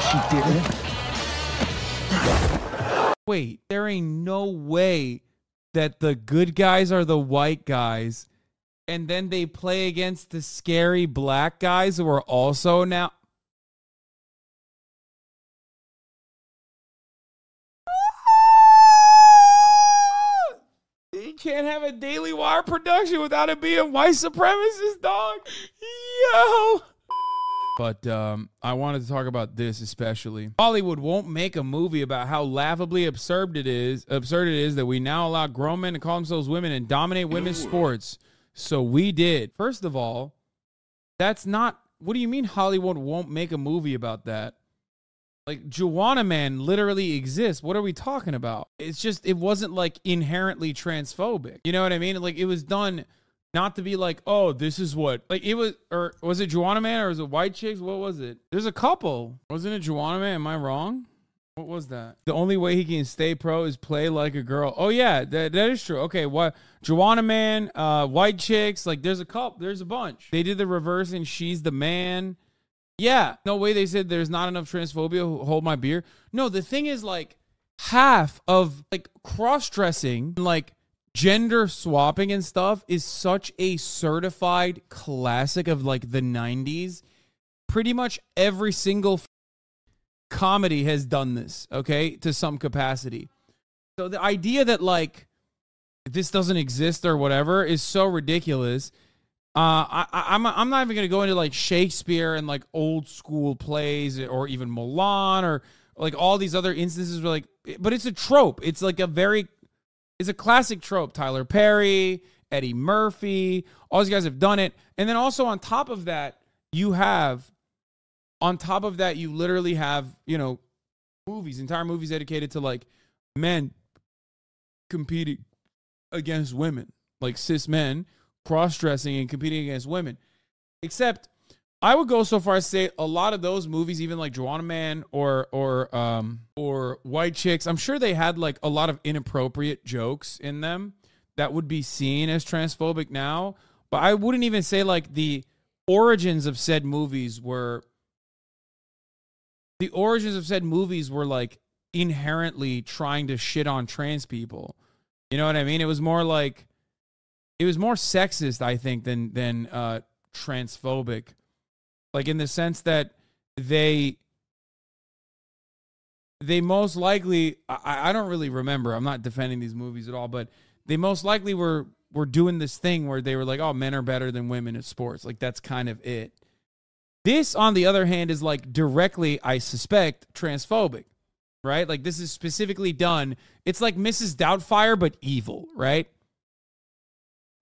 she didn't. Wait, there ain't no way that the good guys are the white guys and then they play against the scary black guys who are also now You can't have a Daily Wire production without it being white supremacist, dog. Yo. But um, I wanted to talk about this especially. Hollywood won't make a movie about how laughably absurd it is. Absurd it is that we now allow grown men to call themselves women and dominate women's sports. So we did. First of all, that's not. What do you mean Hollywood won't make a movie about that? Like Juwanna Man literally exists. What are we talking about? It's just it wasn't like inherently transphobic. You know what I mean? Like it was done not to be like, oh, this is what like it was or was it Juwanna Man or was it White Chicks? What was it? There's a couple. Wasn't it Juwanna Man? Am I wrong? What was that? The only way he can stay pro is play like a girl. Oh yeah, that, that is true. Okay, what Juwanna Man, uh, White Chicks, like there's a couple, there's a bunch. They did the reverse and she's the man. Yeah, no way they said there's not enough transphobia. Hold my beer. No, the thing is like half of like cross dressing, like gender swapping and stuff is such a certified classic of like the 90s. Pretty much every single f- comedy has done this, okay, to some capacity. So the idea that like this doesn't exist or whatever is so ridiculous. Uh, I, I'm I'm not even gonna go into like Shakespeare and like old school plays or even Mulan or like all these other instances where like, but it's a trope. It's like a very, it's a classic trope. Tyler Perry, Eddie Murphy, all these guys have done it. And then also on top of that, you have, on top of that, you literally have you know, movies, entire movies dedicated to like men competing against women, like cis men cross dressing and competing against women. Except I would go so far as to say a lot of those movies, even like Juwanna Man or or um or White Chicks, I'm sure they had like a lot of inappropriate jokes in them that would be seen as transphobic now. But I wouldn't even say like the origins of said movies were the origins of said movies were like inherently trying to shit on trans people. You know what I mean? It was more like it was more sexist, I think, than than uh, transphobic. Like in the sense that they they most likely I, I don't really remember. I'm not defending these movies at all, but they most likely were were doing this thing where they were like, "Oh, men are better than women at sports." Like that's kind of it. This, on the other hand, is like directly, I suspect, transphobic, right? Like this is specifically done. It's like Mrs. Doubtfire, but evil, right?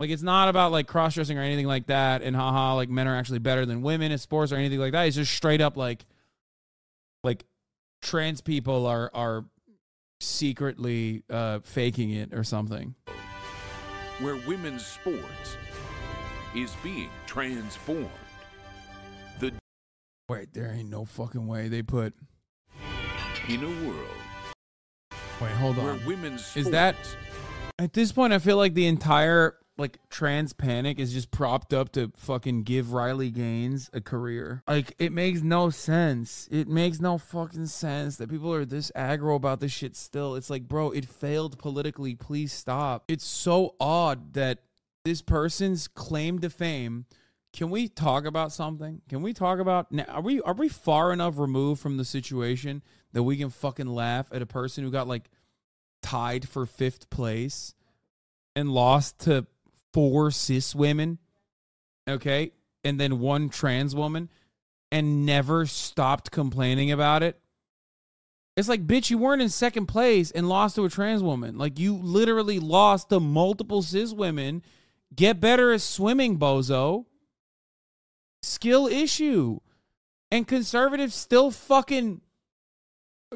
Like it's not about like cross dressing or anything like that. And haha, like men are actually better than women in sports or anything like that. It's just straight up like, like trans people are are secretly uh, faking it or something. where women's sports is being transformed. The Wait, there ain't no fucking way they put. in a world Wait, hold where on. women's Is that at this point? I feel like the entire like trans panic is just propped up to fucking give Riley Gaines a career. Like it makes no sense. It makes no fucking sense that people are this aggro about this shit still. It's like, bro, it failed politically. Please stop. It's so odd that this person's claim to fame. Can we talk about something? Can we talk about now? Are we are we far enough removed from the situation that we can fucking laugh at a person who got like tied for fifth place and lost to four cis women, okay, and then one trans woman, and never stopped complaining about it. It's like, bitch, you weren't in second place and lost to a trans woman. Like, you literally lost to multiple cis women. Get better at swimming, bozo. Skill issue. And conservatives still fucking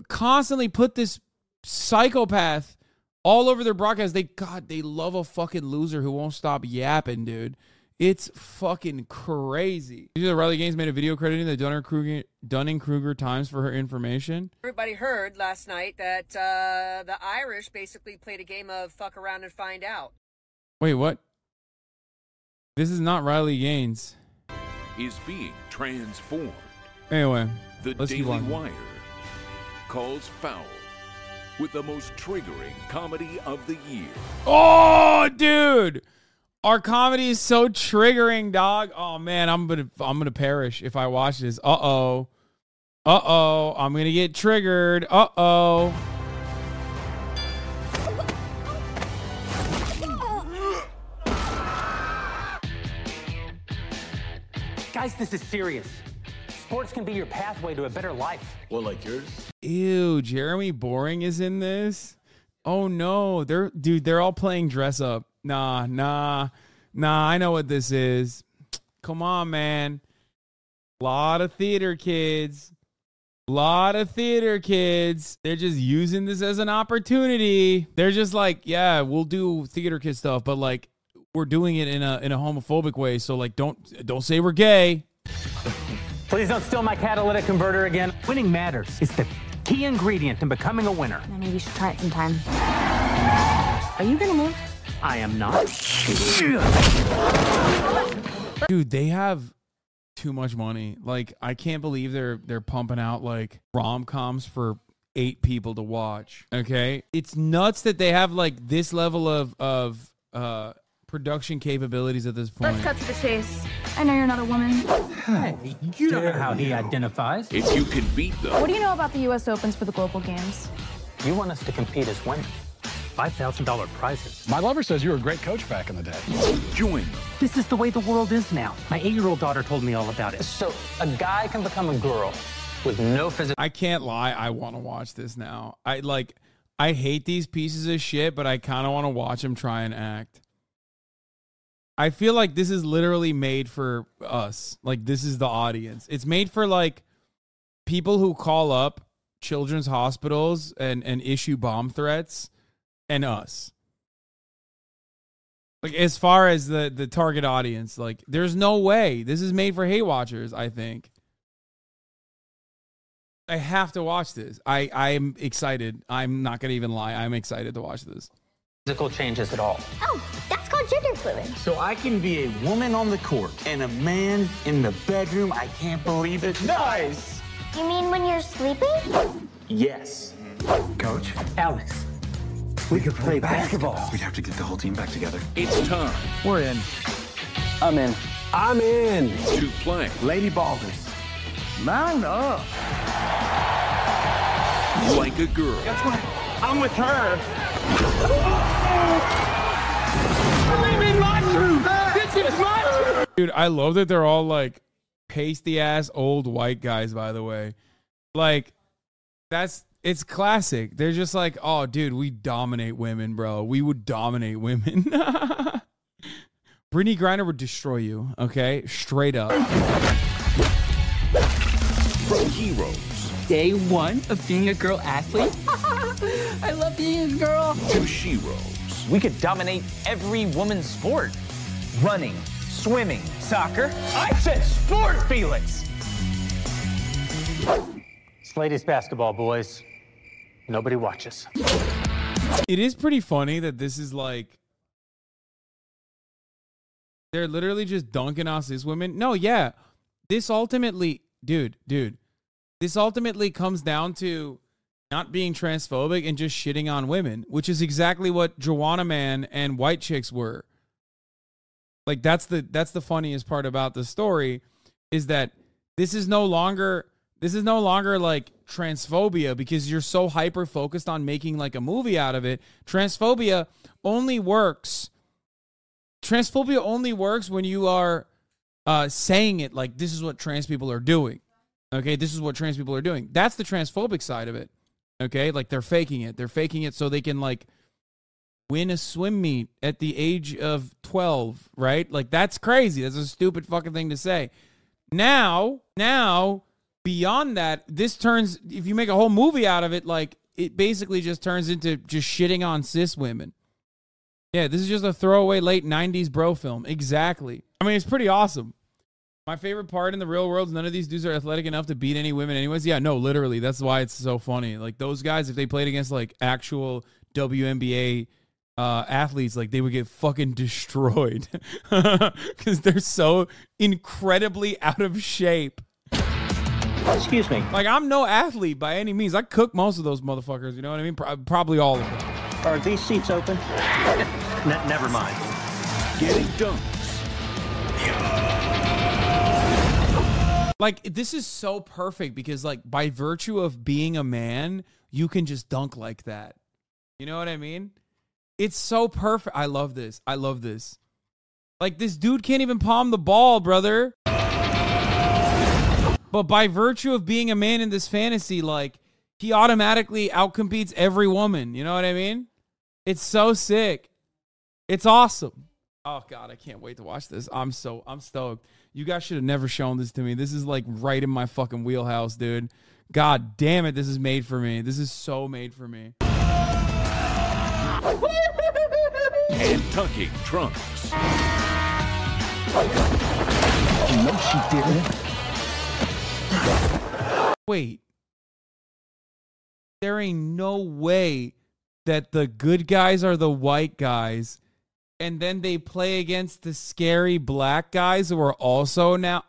constantly put this psychopath all over their broadcast. They God, they love a fucking loser who won't stop yapping, dude. It's fucking crazy. You see that Riley Gaines made a video crediting the Dunning Kruger Dunning Kruger Times for her information. Everybody heard last night that uh, the Irish basically played a game of fuck around and find out. Wait, what? This is not Riley Gaines. is being transformed. Anyway, The Let's Daily on. Wire calls foul with the most triggering comedy of the year. oh, dude, our comedy is so triggering, dog. Oh man, I'm gonna I'm gonna perish if I watch this. Uh oh, uh oh, I'm gonna get triggered. Uh oh. Guys, this is serious. Sports can be your pathway to a better life. Well, like yours? Ew, Jeremy Boring is in this. Oh no, they're dude, they're all playing dress up. Nah, nah, nah. I know what this is. Come on, man. Lot of theater kids. Lot of theater kids. They're just using this as an opportunity. They're just like, yeah, we'll do theater kid stuff, but like we're doing it in a in a homophobic way. So like don't don't say we're gay. Please don't steal my catalytic converter again. Winning matters. It's the key ingredient in becoming a winner. Maybe you should try it sometime. Are you gonna move? I am not. Dude, they have too much money. Like I can't believe they're they're pumping out like rom-coms for eight people to watch. Okay? It's nuts that they have like this level of of uh production capabilities at this point. Let's cut to the chase. I know you're not a woman. Hey, you don't know how he identifies. If you can beat them, What do you know about the U.S. Opens for the Global Games? You want us to compete as women. $5,000 prizes. My lover says you were a great coach back in the day. join them. This is the way the world is now. My eight-year-old daughter told me all about it. So a guy can become a girl with no physical. I can't lie, I want to watch this now. I like I hate these pieces of shit, but I kind of want to watch them try and act. I feel like this is literally made for us. Like this is the audience. It's made for like people who call up children's hospitals and and issue bomb threats and us. Like as far as the the target audience, like there's no way this is made for hate watchers, I think. I have to watch this. I I'm excited. I'm not going to even lie. I'm excited to watch this. physical changes at all. Oh, that's called gender fluid. So I can be a woman on the court and a man in the bedroom. I can't believe it. Nice. You mean when you're sleeping? Yes. Coach, Alex, We could play basketball. we'd have to get the whole team back together. It's time We're in. I'm in. I'm in. to play Lady Ballers. Mount up. like a girl. That's right. I'm with her. Believe in Dude, I love that they're all like pasty ass old white guys, by the way. Like, that's it's classic. They're just like, oh, dude, we dominate women, bro. We would dominate women. Brittney Griner would destroy you, okay? Straight up. From heroes day one of being a girl athlete. I love being a girl. to sheroes. We could dominate every woman's sport. Running, swimming, soccer. I said sport, Felix! It's ladies basketball, boys. Nobody watches. It is pretty funny that this is like they're literally just dunking on cis women. No, yeah. This ultimately, dude, dude, this ultimately comes down to not being transphobic and just shitting on women, which is exactly what Juwanna Man and White Chicks were. Like that's the that's the funniest part about the story is that this is no longer this is no longer like transphobia because you're so hyper focused on making like a movie out of it. Transphobia only works. Transphobia only works when you are uh, saying it like this is what trans people are doing. Okay, this is what trans people are doing. That's the transphobic side of it. Okay, like they're faking it. They're faking it so they can like win a swim meet at the age of 12, right? Like that's crazy. That's a stupid fucking thing to say. Now, now beyond that, this turns if you make a whole movie out of it like it basically just turns into just shitting on cis women. Yeah, this is just a throwaway late 90s bro film. Exactly. I mean, it's pretty awesome. My favorite part in the real world is none of these dudes are athletic enough to beat any women, anyways. Yeah, no, literally. That's why it's so funny. Like, those guys, if they played against like actual WNBA uh, athletes, like, they would get fucking destroyed because they're so incredibly out of shape. Excuse me. Like I'm no athlete by any means. I cook most of those motherfuckers. You know what I mean? Pro- probably all of them. Are these seats open? Ne- never mind. Getting dunks. Like this is so perfect because like by virtue of being a man, you can just dunk like that. You know what I mean? It's so perfect. I love this. I love this. Like this dude can't even palm the ball, brother. But by virtue of being a man in this fantasy, like he automatically outcompetes every woman. You know what I mean? It's so sick. It's awesome. Oh god, I can't wait to watch this. I'm so I'm stoked. You guys should have never shown this to me. This is like right in my fucking wheelhouse, dude. God damn it, this is made for me. This is so made for me. And tucking trunks. No, she didn't. Wait. There ain't no way that the good guys are the white guys and then they play against the scary black guys who are also now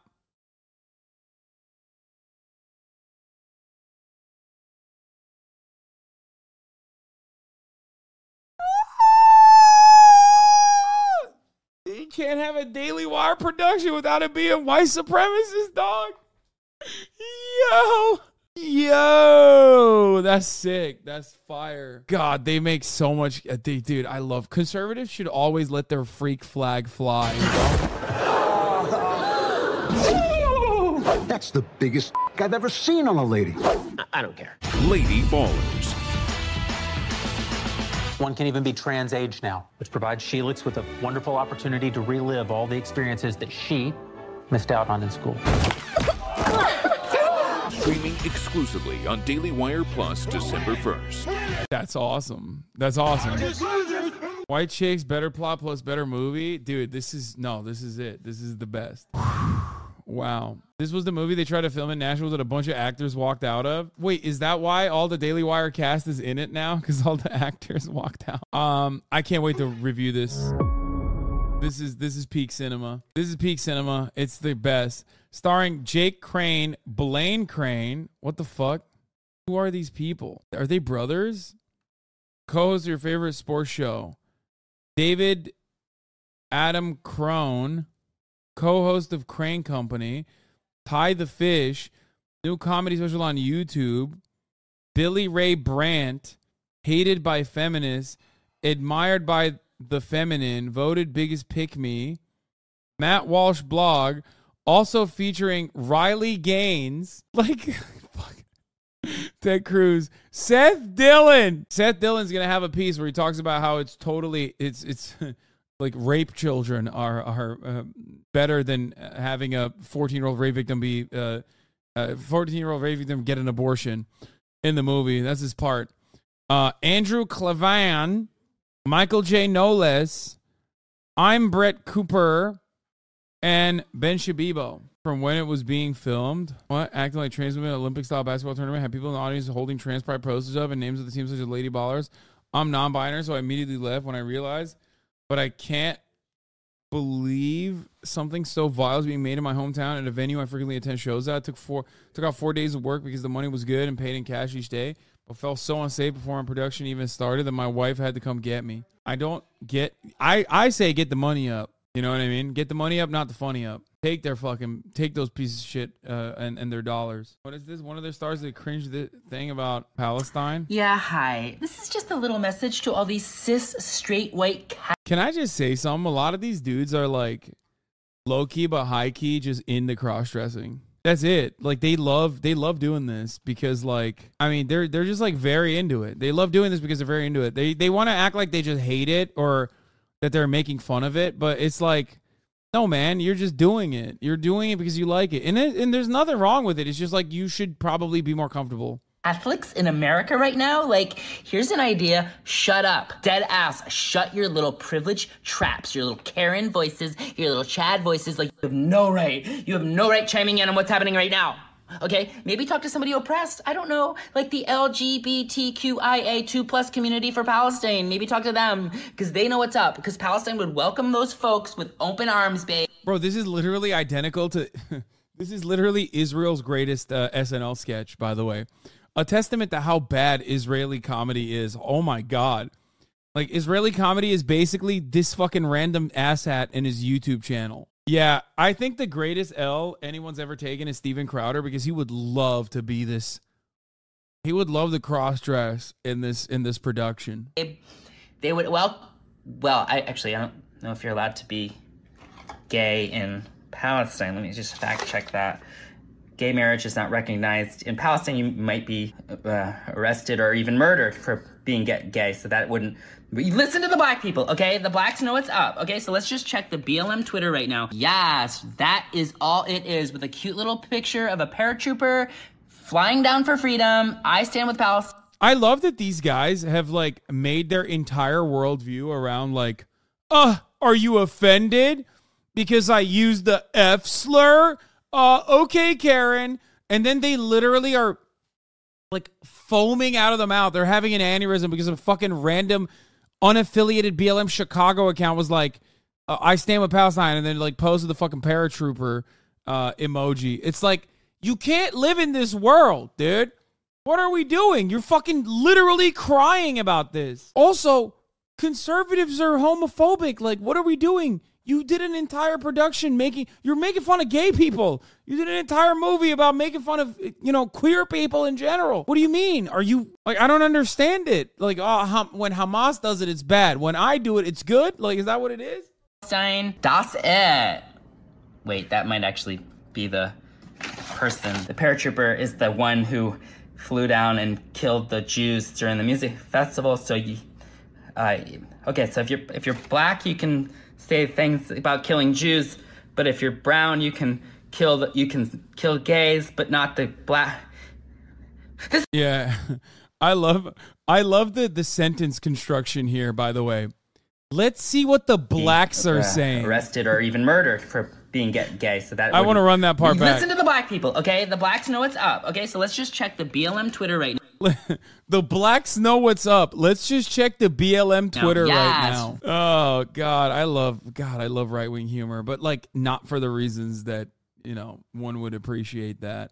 can't have a Daily Wire production without it being white supremacist, dog. Yo. Yo, that's sick. That's fire. God, they make so much. uh, They, dude, I love conservatives. Should always let their freak flag fly. That's the biggest I've ever seen on a lady. I don't care. Lady Ballers. One can even be trans age now, which provides Sheelix with a wonderful opportunity to relive all the experiences that she missed out on in school. Streaming exclusively on Daily Wire Plus December 1st. That's awesome. That's awesome. White chicks, better plot plus better movie. Dude, this is no, this is it. This is the best. Wow. This was the movie they tried to film in Nashville that a bunch of actors walked out of. Wait, is that why all the Daily Wire cast is in it now? Because all the actors walked out. Um, I can't wait to review this. This is this is peak cinema. This is peak cinema. It's the best. Starring Jake Crane, Blaine Crane. What the fuck? Who are these people? Are they brothers? Co-host your favorite sports show. David Adam Crone, co-host of Crane Company. Ty the Fish, new comedy special on YouTube. Billy Ray Brandt, hated by feminists, admired by the feminine, voted biggest pick me. Matt Walsh blog, also featuring Riley Gaines, like fuck. Ted Cruz, Seth Dillon. Seth Dillon's gonna have a piece where he talks about how it's totally it's it's like rape children are are uh, better than having a 14 year old rape victim be uh, a 14 year old rape victim get an abortion in the movie. That's his part. Uh, Andrew Klavan, Michael J. Knowles, I'm Brett Cooper, and Ben Shabibo. From when it was being filmed, what acting like trans women Olympic style basketball tournament had people in the audience holding trans pride posters up and names of the teams such as Lady Ballers. I'm non-binary, so I immediately left when I realized, but I can't believe something so vile is being made in my hometown at a venue I frequently attend shows at. took four took out four days of work because the money was good and paid in cash each day, but felt so unsafe before my production even started that my wife had to come get me. I don't get I I say get the money up. You know what I mean? Get the money up, not the funny up. Take their fucking take those pieces of shit uh, and and their dollars. What is this? One of their stars that cringed the thing about Palestine. Yeah, hi. This is just a little message to all these cis, straight, white cats. Can I just say something? A lot of these dudes are like low key but high key, just into cross dressing. That's it. Like they love they love doing this because like I mean they're they're just like very into it. They love doing this because they're very into it. They they want to act like they just hate it or that they're making fun of it, but it's like no man, you're just doing it. You're doing it because you like it. And it, and there's nothing wrong with it. It's just like you should probably be more comfortable. Catholics in America right now, like, here's an idea. Shut up. Dead ass. Shut your little privilege traps, your little Karen voices, your little Chad voices. Like, you have no right. You have no right chiming in on what's happening right now. Okay? Maybe talk to somebody oppressed. I don't know. Like the LGBTQIA2 plus community for Palestine. Maybe talk to them because they know what's up. Because Palestine would welcome those folks with open arms, babe. Bro, this is literally identical to This is literally Israel's greatest uh, SNL sketch, by the way. A testament to how bad Israeli comedy is. Oh my god. Like Israeli comedy is basically this fucking random asshat in his YouTube channel. Yeah, I think the greatest L anyone's ever taken is Steven Crowder because he would love to be this. He would love the cross dress in this in this production. They, they would well, well. I actually I don't know if you're allowed to be gay in Palestine. Let me just fact check that. Gay marriage is not recognized in Palestine. You might be uh, arrested or even murdered for being gay. So that wouldn't. Listen to the black people, okay? The blacks know what's up, okay? So let's just check the BLM Twitter right now. Yes, that is all it is with a cute little picture of a paratrooper flying down for freedom. I stand with Palestine. I love that these guys have like made their entire worldview around like, uh, are you offended because I used the F slur? Uh, okay, Karen. And then they literally are like foaming out of the mouth. They're having an aneurysm because a fucking random unaffiliated BLM Chicago account was like, uh, I stand with Palestine, and then like posted the fucking paratrooper uh, emoji. It's like, you can't live in this world, dude. What are we doing? You're fucking literally crying about this. Also, conservatives are homophobic. Like, what are we doing? You did an entire production making you're making fun of gay people. You did an entire movie about making fun of you know queer people in general. What do you mean? Are you like I don't understand it. Like oh, when Hamas does it, it's bad. When I do it, it's good. Like is that what it is? Stein, das it. Wait, that might actually be the person. The paratrooper is the one who flew down and killed the Jews during the music festival. So you, uh, okay. So if you're if you're black, you can say things about killing Jews, but if you're brown, you can kill the, you can kill gays, but not the black. This- yeah, I love I love the the sentence construction here. By the way, let's see what the blacks are uh, saying. Arrested or even murdered for being gay. So that I want to run that part listen back. Listen to the black people, okay? The blacks know what's up, okay? So let's just check the BLM Twitter right now. the blacks know what's up. Let's just check the BLM Twitter yes. right now. Oh God, I love God, I love right wing humor, but like not for the reasons that you know one would appreciate that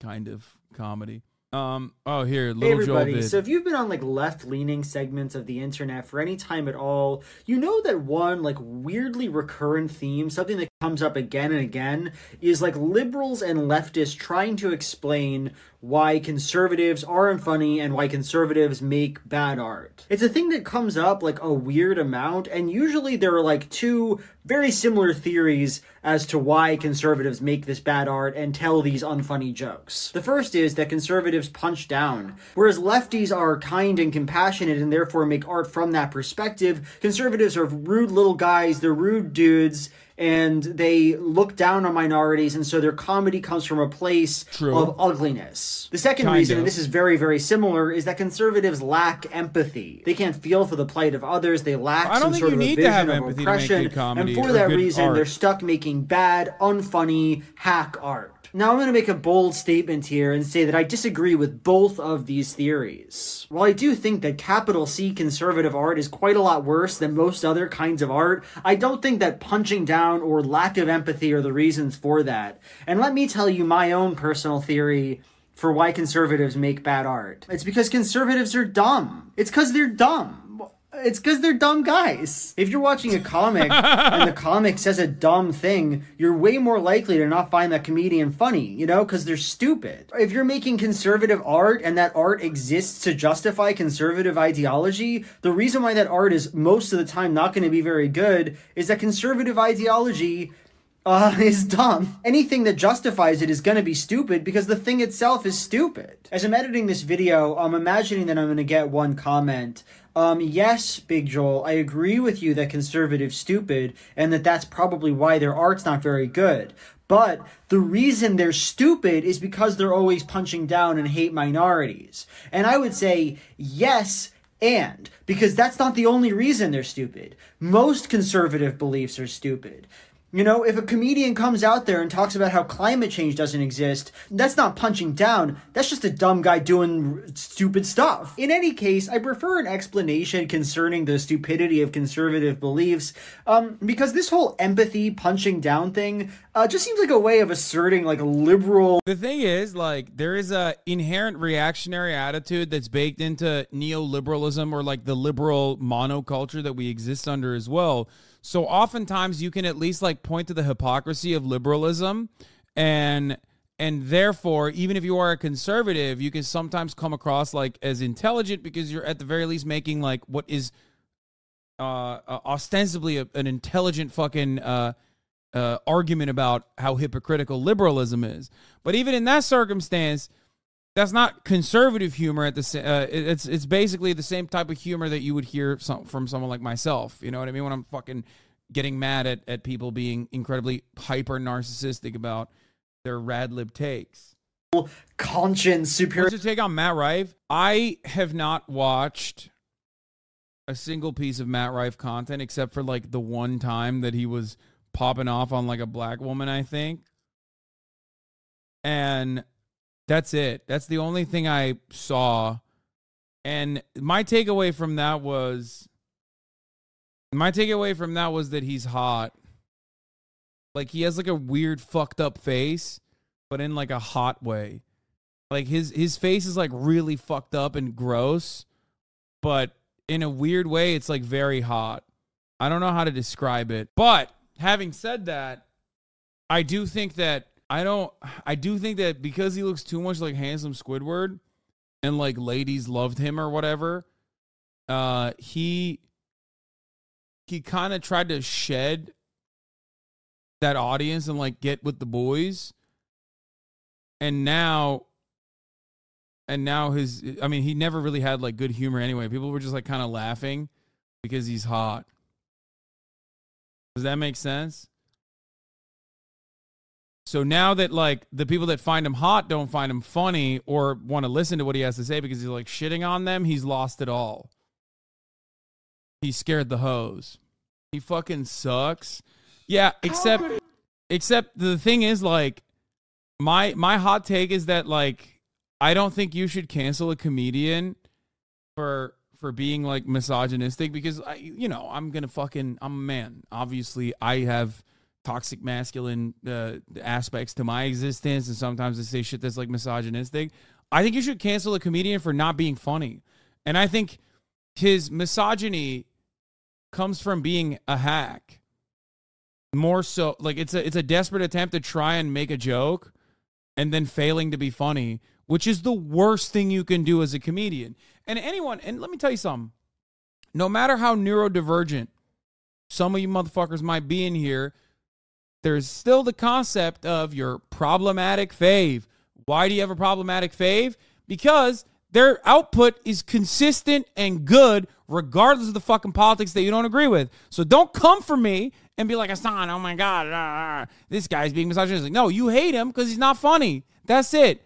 kind of comedy. Um. Oh, here, little hey everybody. So if you've been on like left-leaning segments of the internet for any time at all, you know that one like weirdly recurrent theme, something that comes up again and again, is like liberals and leftists trying to explain why conservatives aren't funny and why conservatives make bad art. It's a thing that comes up like a weird amount, and usually there are like two very similar theories as to why conservatives make this bad art and tell these unfunny jokes. The first is that conservatives punch down, whereas lefties are kind and compassionate and therefore make art from that perspective. Conservatives are rude little guys, they're rude dudes and they look down on minorities, and so their comedy comes from a place True. of ugliness. The second kind reason, of. and this is very, very similar, is that conservatives lack empathy. They can't feel for the plight of others. They lack some sort of a vision of oppression, and for that reason, art. they're stuck making bad, unfunny hack art. Now, I'm going to make a bold statement here and say that I disagree with both of these theories. While I do think that capital C conservative art is quite a lot worse than most other kinds of art, I don't think that punching down or lack of empathy are the reasons for that. And let me tell you my own personal theory for why conservatives make bad art. It's because conservatives are dumb. It's because they're dumb. It's because they're dumb guys. If you're watching a comic and the comic says a dumb thing, you're way more likely to not find that comedian funny, you know, because they're stupid. If you're making conservative art and that art exists to justify conservative ideology, the reason why that art is most of the time not going to be very good is that conservative ideology uh, is dumb. Anything that justifies it is gonna be stupid because the thing itself is stupid. As I'm editing this video, I'm imagining that I'm gonna get one comment um, yes, Big Joel, I agree with you that conservatives stupid and that that's probably why their art's not very good. But the reason they're stupid is because they're always punching down and hate minorities. And I would say yes and because that's not the only reason they're stupid. Most conservative beliefs are stupid. You know, if a comedian comes out there and talks about how climate change doesn't exist, that's not punching down. That's just a dumb guy doing r- stupid stuff. In any case, I prefer an explanation concerning the stupidity of conservative beliefs, um, because this whole empathy punching down thing uh, just seems like a way of asserting like a liberal. The thing is, like, there is a inherent reactionary attitude that's baked into neoliberalism or like the liberal monoculture that we exist under as well. So oftentimes you can at least like point to the hypocrisy of liberalism and and therefore even if you are a conservative, you can sometimes come across like as intelligent because you're at the very least making like what is uh, uh ostensibly a, an intelligent fucking uh uh, argument about how hypocritical liberalism is. But even in that circumstance, that's not conservative humor. At the uh, it's it's basically the same type of humor that you would hear some, from someone like myself. You know what I mean? When I'm fucking getting mad at at people being incredibly hyper narcissistic about their rad lib takes. Conscience superior. Your take on Matt Rife? I have not watched a single piece of Matt Rife content except for like the one time that he was popping off on like a black woman, I think. And that's it. That's the only thing I saw. And my takeaway from that was my takeaway from that was that he's hot. Like he has like a weird fucked up face, but in like a hot way. Like his his face is like really fucked up and gross, but in a weird way it's like very hot. I don't know how to describe it. But having said that, I do think that I don't I do think that because he looks too much like handsome Squidward and like ladies loved him or whatever, uh he he kind of tried to shed that audience and like get with the boys. And now and now his I mean he never really had like good humor anyway. People were just like kind of laughing because he's hot. Does that make sense? So now that like the people that find him hot don't find him funny or want to listen to what he has to say because he's like shitting on them, he's lost it all. He scared the hose. He fucking sucks. Yeah, except except the thing is like my my hot take is that like I don't think you should cancel a comedian for for being like misogynistic because I you know, I'm going to fucking I'm a man. Obviously, I have toxic masculine uh, aspects to my existence and sometimes I say shit that's like misogynistic. I think you should cancel a comedian for not being funny. And I think his misogyny comes from being a hack. More so like it's a it's a desperate attempt to try and make a joke and then failing to be funny, which is the worst thing you can do as a comedian. And anyone, and let me tell you something. No matter how neurodivergent some of you motherfuckers might be in here, there's still the concept of your problematic fave. Why do you have a problematic fave? Because their output is consistent and good regardless of the fucking politics that you don't agree with. So don't come for me and be like, Hasan, oh my God, ah, ah, this guy's being misogynistic. No, you hate him because he's not funny. That's it.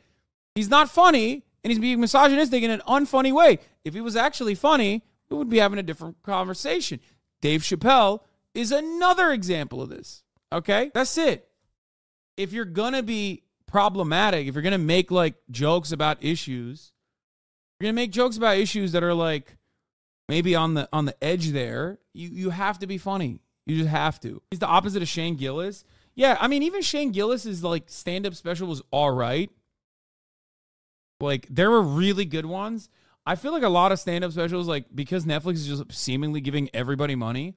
He's not funny and he's being misogynistic in an unfunny way. If he was actually funny, we would be having a different conversation. Dave Chappelle is another example of this. Okay? That's it. If you're going to be problematic, if you're going to make like jokes about issues, you're going to make jokes about issues that are like maybe on the on the edge there, you you have to be funny. You just have to. He's the opposite of Shane Gillis. Yeah, I mean even Shane Gillis's like stand-up special was all right. Like there were really good ones. I feel like a lot of stand-up specials like because Netflix is just seemingly giving everybody money.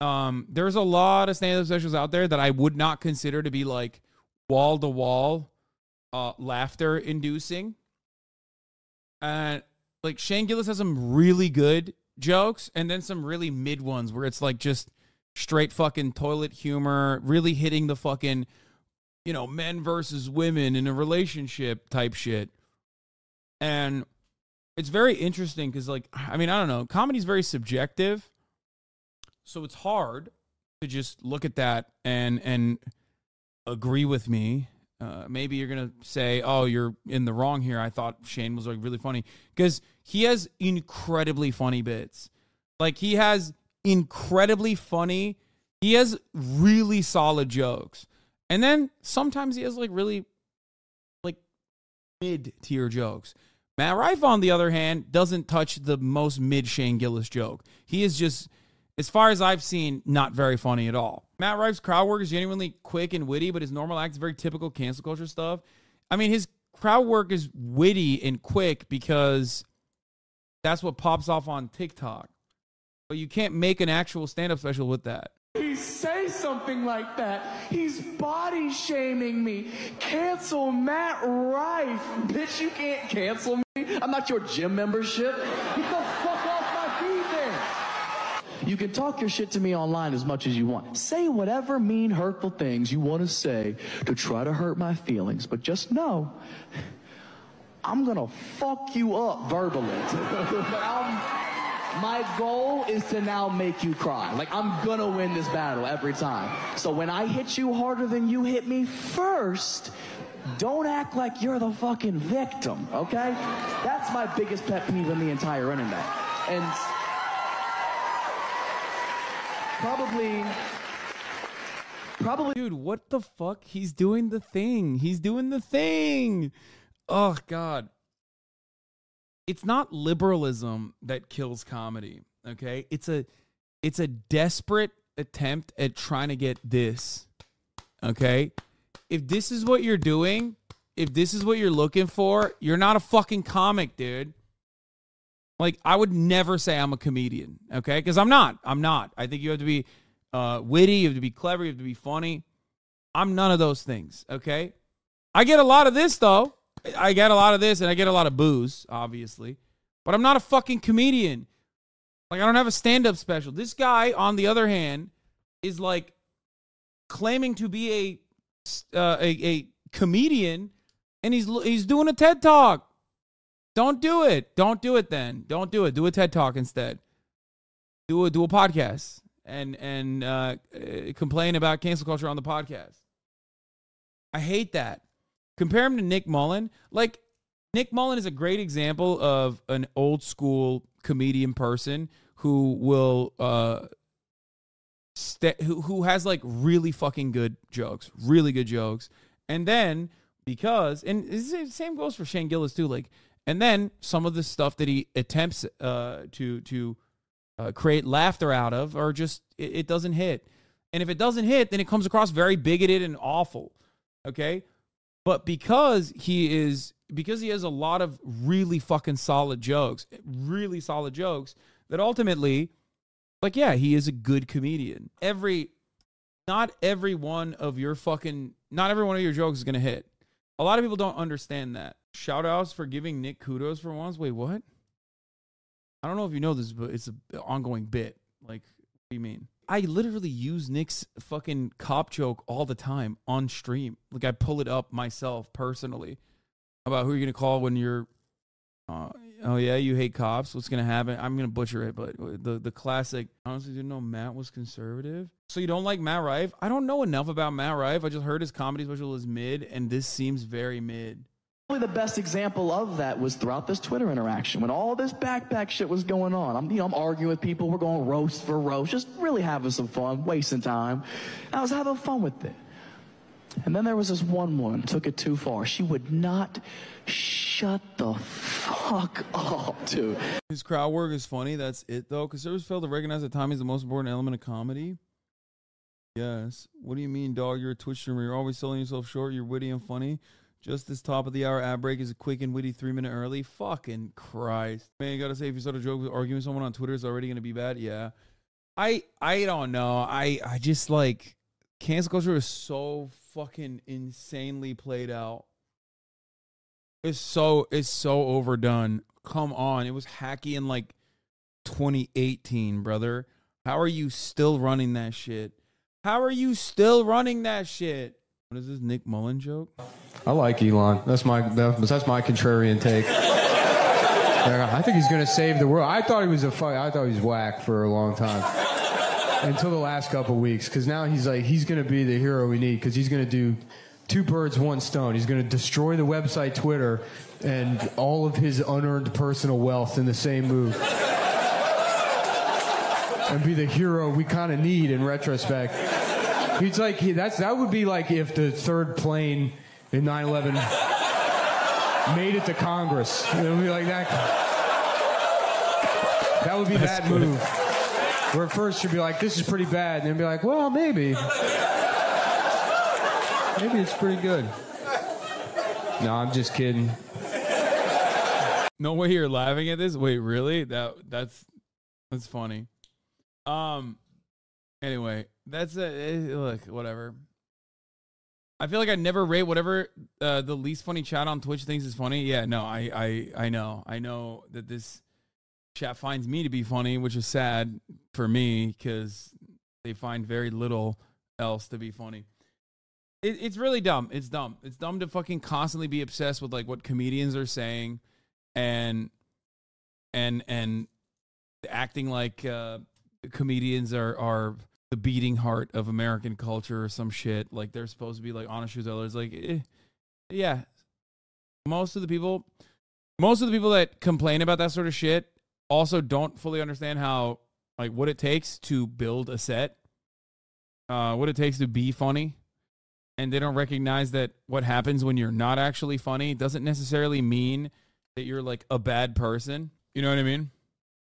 Um there's a lot of stand-up specials out there that I would not consider to be like wall to wall uh laughter inducing. And like Shane Gillis has some really good jokes and then some really mid ones where it's like just straight fucking toilet humor, really hitting the fucking, you know, men versus women in a relationship type shit. And it's very interesting because, like, I mean, I don't know, comedy's very subjective. So it's hard to just look at that and and agree with me uh, maybe you're gonna say, "Oh, you're in the wrong here." I thought Shane was like really funny because he has incredibly funny bits. Like he has incredibly funny He has really solid jokes. And then sometimes he has like really like mid tier jokes. Matt Rife, on the other hand, doesn't touch the most mid Shane Gillis joke. He is just, as far as I've seen, not very funny at all. Matt Rife's crowd work is genuinely quick and witty, but his normal act is very typical cancel culture stuff. I mean, his crowd work is witty and quick because that's what pops off on TikTok. But you can't make an actual stand up special with that. He say something like that. He's body shaming me. Cancel Matt Rife. Bitch, you can't cancel me. I'm not your gym membership. The fuck off my feet then. You can talk your shit to me online as much as you want. Say whatever mean, hurtful things you want to say to try to hurt my feelings, but just know I'm gonna fuck you up verbally. my goal is to now make you cry. Like, I'm gonna win this battle every time. So when I hit you harder than you hit me first, don't act like you're the fucking victim, okay? That's my biggest pet peeve on the entire internet. And probably Probably. Dude, what the fuck? He's doing the thing. He's doing the thing. Oh, God. It's not liberalism that kills comedy, okay? It's a it's a desperate attempt at trying to get this. Okay? If this is what you're doing, if this is what you're looking for, you're not a fucking comic, dude. Like I would never say I'm a comedian, okay? Because I'm not. I'm not. I think you have to be uh, witty, you have to be clever, you have to be funny. I'm none of those things, okay? I get a lot of this though. I get a lot of this and I get a lot of booze, obviously. But I'm not a fucking comedian. Like I don't have a stand-up special. This guy, on the other hand, is like claiming to be a uh, a, a comedian and he's he's doing a TED talk. Don't do it. Don't do it then. Don't do it. Do a TED talk instead. Do a do a podcast and and uh, uh, complain about cancel culture on the podcast. I hate that. Compare him to Nick Mullen. Like Nick Mullen is a great example of an old school comedian person who will uh st- who who has like really fucking good jokes, really good jokes. And then because and the same goes for Shane Gillis too like and then some of the stuff that he attempts uh to to uh, create laughter out of or just it, it doesn't hit. And if it doesn't hit, then it comes across very bigoted and awful. Okay? But because he is because he has a lot of really fucking solid jokes, really solid jokes that ultimately like yeah, he is a good comedian. Every not every one of your fucking not every one of your jokes is going to hit. A lot of people don't understand that. Shout outs for giving Nick kudos for once. Wait, what? I don't know if you know this, but it's an ongoing bit. Like, what do you mean? I literally use Nick's fucking cop joke all the time on stream. Like, I pull it up myself personally about who you're gonna call when you're. Uh, oh yeah, you hate cops. What's gonna happen? I'm gonna butcher it, but the the classic. Honestly, didn't know Matt was conservative. So you don't like Matt Rife? I don't know enough about Matt Rife. I just heard his comedy special is mid, and this seems very mid. Probably the best example of that was throughout this Twitter interaction when all this backpack shit was going on. I'm, you know, I'm arguing with people. We're going roast for roast, just really having some fun, wasting time. I was having fun with it. And then there was this one woman took it too far. She would not shut the fuck up, dude. His crowd work is funny. That's it though. Conservatives fail to recognize that is the most important element of comedy. Yes. What do you mean, dog? You're a Twitch streamer. You're always selling yourself short. You're witty and funny. Just this top of the hour ad break is a quick and witty three minute early. Fucking Christ. Man, you gotta say if you start a joke arguing with someone on Twitter is already gonna be bad. Yeah. I I don't know. I I just like cancel culture is so fucking insanely played out. It's so it's so overdone. Come on. It was hacky in like 2018, brother. How are you still running that shit? How are you still running that shit? What is this Nick Mullen joke? I like Elon. That's my that's my contrarian take. I think he's going to save the world. I thought he was a fuck. I thought he was whack for a long time until the last couple weeks. Because now he's like he's going to be the hero we need. Because he's going to do two birds, one stone. He's going to destroy the website Twitter and all of his unearned personal wealth in the same move. and be the hero we kind of need in retrospect. He's like he, that's that would be like if the third plane in 9/11 made it to Congress. It would be like that. That would be That's that good. move. Where at first you'd be like, "This is pretty bad," and then be like, "Well, maybe, maybe it's pretty good." No, I'm just kidding. No way you're laughing at this. Wait, really? That that's that's funny. Um. Anyway, that's a eh, look. Whatever. I feel like I never rate whatever uh, the least funny chat on Twitch thinks is funny. Yeah, no, I I I know. I know that this chat finds me to be funny, which is sad for me because they find very little else to be funny. It, it's really dumb. It's dumb. It's dumb to fucking constantly be obsessed with like what comedians are saying and and and acting like uh, comedians are are the beating heart of American culture or some shit. Like they're supposed to be like honest truth tellers. Like, eh, yeah, most of the people, most of the people that complain about that sort of shit also don't fully understand how like what it takes to build a set, uh, what it takes to be funny. And they don't recognize that what happens when you're not actually funny doesn't necessarily mean that you're like a bad person. You know what I mean?